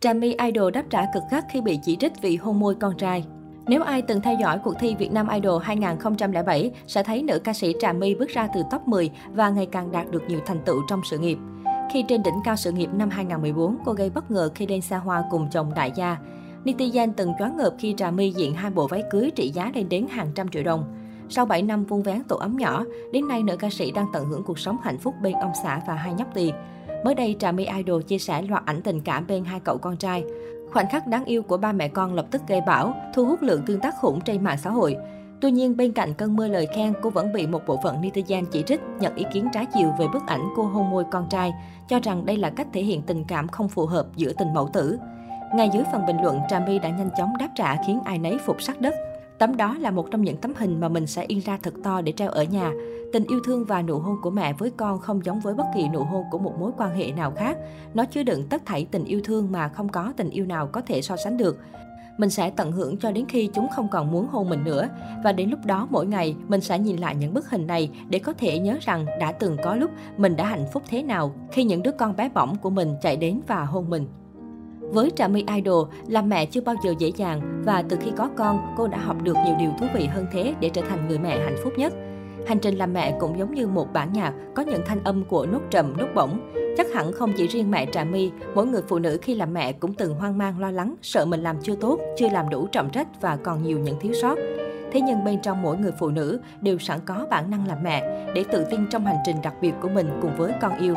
Trà My Idol đáp trả cực gắt khi bị chỉ trích vì hôn môi con trai. Nếu ai từng theo dõi cuộc thi Việt Nam Idol 2007 sẽ thấy nữ ca sĩ Trà My bước ra từ top 10 và ngày càng đạt được nhiều thành tựu trong sự nghiệp. Khi trên đỉnh cao sự nghiệp năm 2014, cô gây bất ngờ khi lên xa hoa cùng chồng đại gia. Netizen từng choáng ngợp khi Trà My diện hai bộ váy cưới trị giá lên đến hàng trăm triệu đồng. Sau 7 năm vuông vén tổ ấm nhỏ, đến nay nữ ca sĩ đang tận hưởng cuộc sống hạnh phúc bên ông xã và hai nhóc tỳ. Mới đây, Trà My Idol chia sẻ loạt ảnh tình cảm bên hai cậu con trai. Khoảnh khắc đáng yêu của ba mẹ con lập tức gây bão, thu hút lượng tương tác khủng trên mạng xã hội. Tuy nhiên, bên cạnh cơn mưa lời khen, cô vẫn bị một bộ phận netizen chỉ trích, nhận ý kiến trái chiều về bức ảnh cô hôn môi con trai, cho rằng đây là cách thể hiện tình cảm không phù hợp giữa tình mẫu tử. Ngay dưới phần bình luận, Trà My đã nhanh chóng đáp trả khiến ai nấy phục sắc đất. Tấm đó là một trong những tấm hình mà mình sẽ in ra thật to để treo ở nhà. Tình yêu thương và nụ hôn của mẹ với con không giống với bất kỳ nụ hôn của một mối quan hệ nào khác. Nó chứa đựng tất thảy tình yêu thương mà không có tình yêu nào có thể so sánh được. Mình sẽ tận hưởng cho đến khi chúng không còn muốn hôn mình nữa. Và đến lúc đó mỗi ngày, mình sẽ nhìn lại những bức hình này để có thể nhớ rằng đã từng có lúc mình đã hạnh phúc thế nào khi những đứa con bé bỏng của mình chạy đến và hôn mình. Với Trà My Idol, làm mẹ chưa bao giờ dễ dàng và từ khi có con, cô đã học được nhiều điều thú vị hơn thế để trở thành người mẹ hạnh phúc nhất. Hành trình làm mẹ cũng giống như một bản nhạc có những thanh âm của nốt trầm, nốt bổng. Chắc hẳn không chỉ riêng mẹ Trà My, mỗi người phụ nữ khi làm mẹ cũng từng hoang mang lo lắng, sợ mình làm chưa tốt, chưa làm đủ trọng trách và còn nhiều những thiếu sót. Thế nhưng bên trong mỗi người phụ nữ đều sẵn có bản năng làm mẹ để tự tin trong hành trình đặc biệt của mình cùng với con yêu.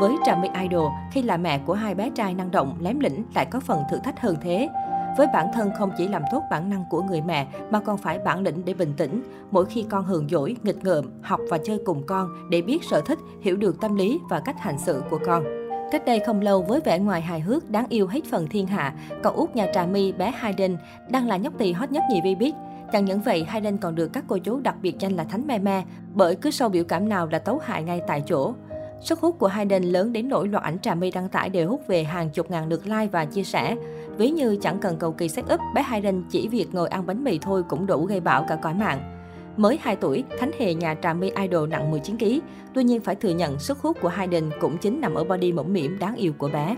Với Trà My Idol, khi là mẹ của hai bé trai năng động, lém lĩnh lại có phần thử thách hơn thế. Với bản thân không chỉ làm tốt bản năng của người mẹ mà còn phải bản lĩnh để bình tĩnh. Mỗi khi con hờn dỗi, nghịch ngợm, học và chơi cùng con để biết sở thích, hiểu được tâm lý và cách hành xử của con. Cách đây không lâu với vẻ ngoài hài hước, đáng yêu hết phần thiên hạ, cậu út nhà Trà My bé Hayden đang là nhóc tỳ hot nhất nhì vi biết. Chẳng những vậy, Hayden còn được các cô chú đặc biệt danh là Thánh Me Me, bởi cứ sau biểu cảm nào là tấu hại ngay tại chỗ. Sức hút của Hayden lớn đến nỗi loạt ảnh Trà My đăng tải đều hút về hàng chục ngàn lượt like và chia sẻ. Ví như chẳng cần cầu kỳ set up, bé Hayden chỉ việc ngồi ăn bánh mì thôi cũng đủ gây bão cả cõi mạng. Mới 2 tuổi, Thánh Hề nhà Trà My Idol nặng 19kg. Tuy nhiên phải thừa nhận sức hút của Hayden cũng chính nằm ở body mẫm mỉm đáng yêu của bé.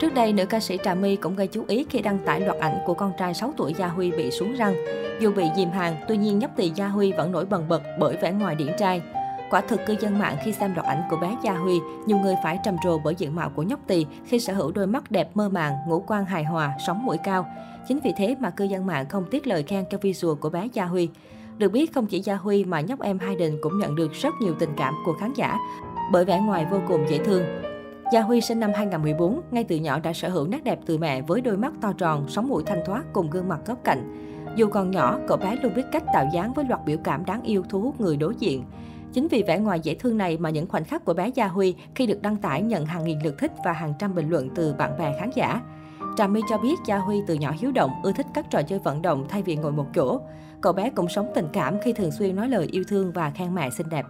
Trước đây, nữ ca sĩ Trà My cũng gây chú ý khi đăng tải loạt ảnh của con trai 6 tuổi Gia Huy bị xuống răng. Dù bị dìm hàng, tuy nhiên nhóc tỳ Gia Huy vẫn nổi bần bật bởi vẻ ngoài điển trai. Quả thực cư dân mạng khi xem đoạn ảnh của bé Gia Huy, nhiều người phải trầm trồ bởi diện mạo của nhóc tỳ khi sở hữu đôi mắt đẹp mơ màng, ngũ quan hài hòa, sóng mũi cao. Chính vì thế mà cư dân mạng không tiếc lời khen cho visual của bé Gia Huy. Được biết không chỉ Gia Huy mà nhóc em Hayden cũng nhận được rất nhiều tình cảm của khán giả bởi vẻ ngoài vô cùng dễ thương. Gia Huy sinh năm 2014, ngay từ nhỏ đã sở hữu nét đẹp từ mẹ với đôi mắt to tròn, sóng mũi thanh thoát cùng gương mặt góc cạnh. Dù còn nhỏ, cậu bé luôn biết cách tạo dáng với loạt biểu cảm đáng yêu thu hút người đối diện. Chính vì vẻ ngoài dễ thương này mà những khoảnh khắc của bé Gia Huy khi được đăng tải nhận hàng nghìn lượt thích và hàng trăm bình luận từ bạn bè khán giả. Trà My cho biết Gia Huy từ nhỏ hiếu động, ưa thích các trò chơi vận động thay vì ngồi một chỗ. Cậu bé cũng sống tình cảm khi thường xuyên nói lời yêu thương và khen mẹ xinh đẹp.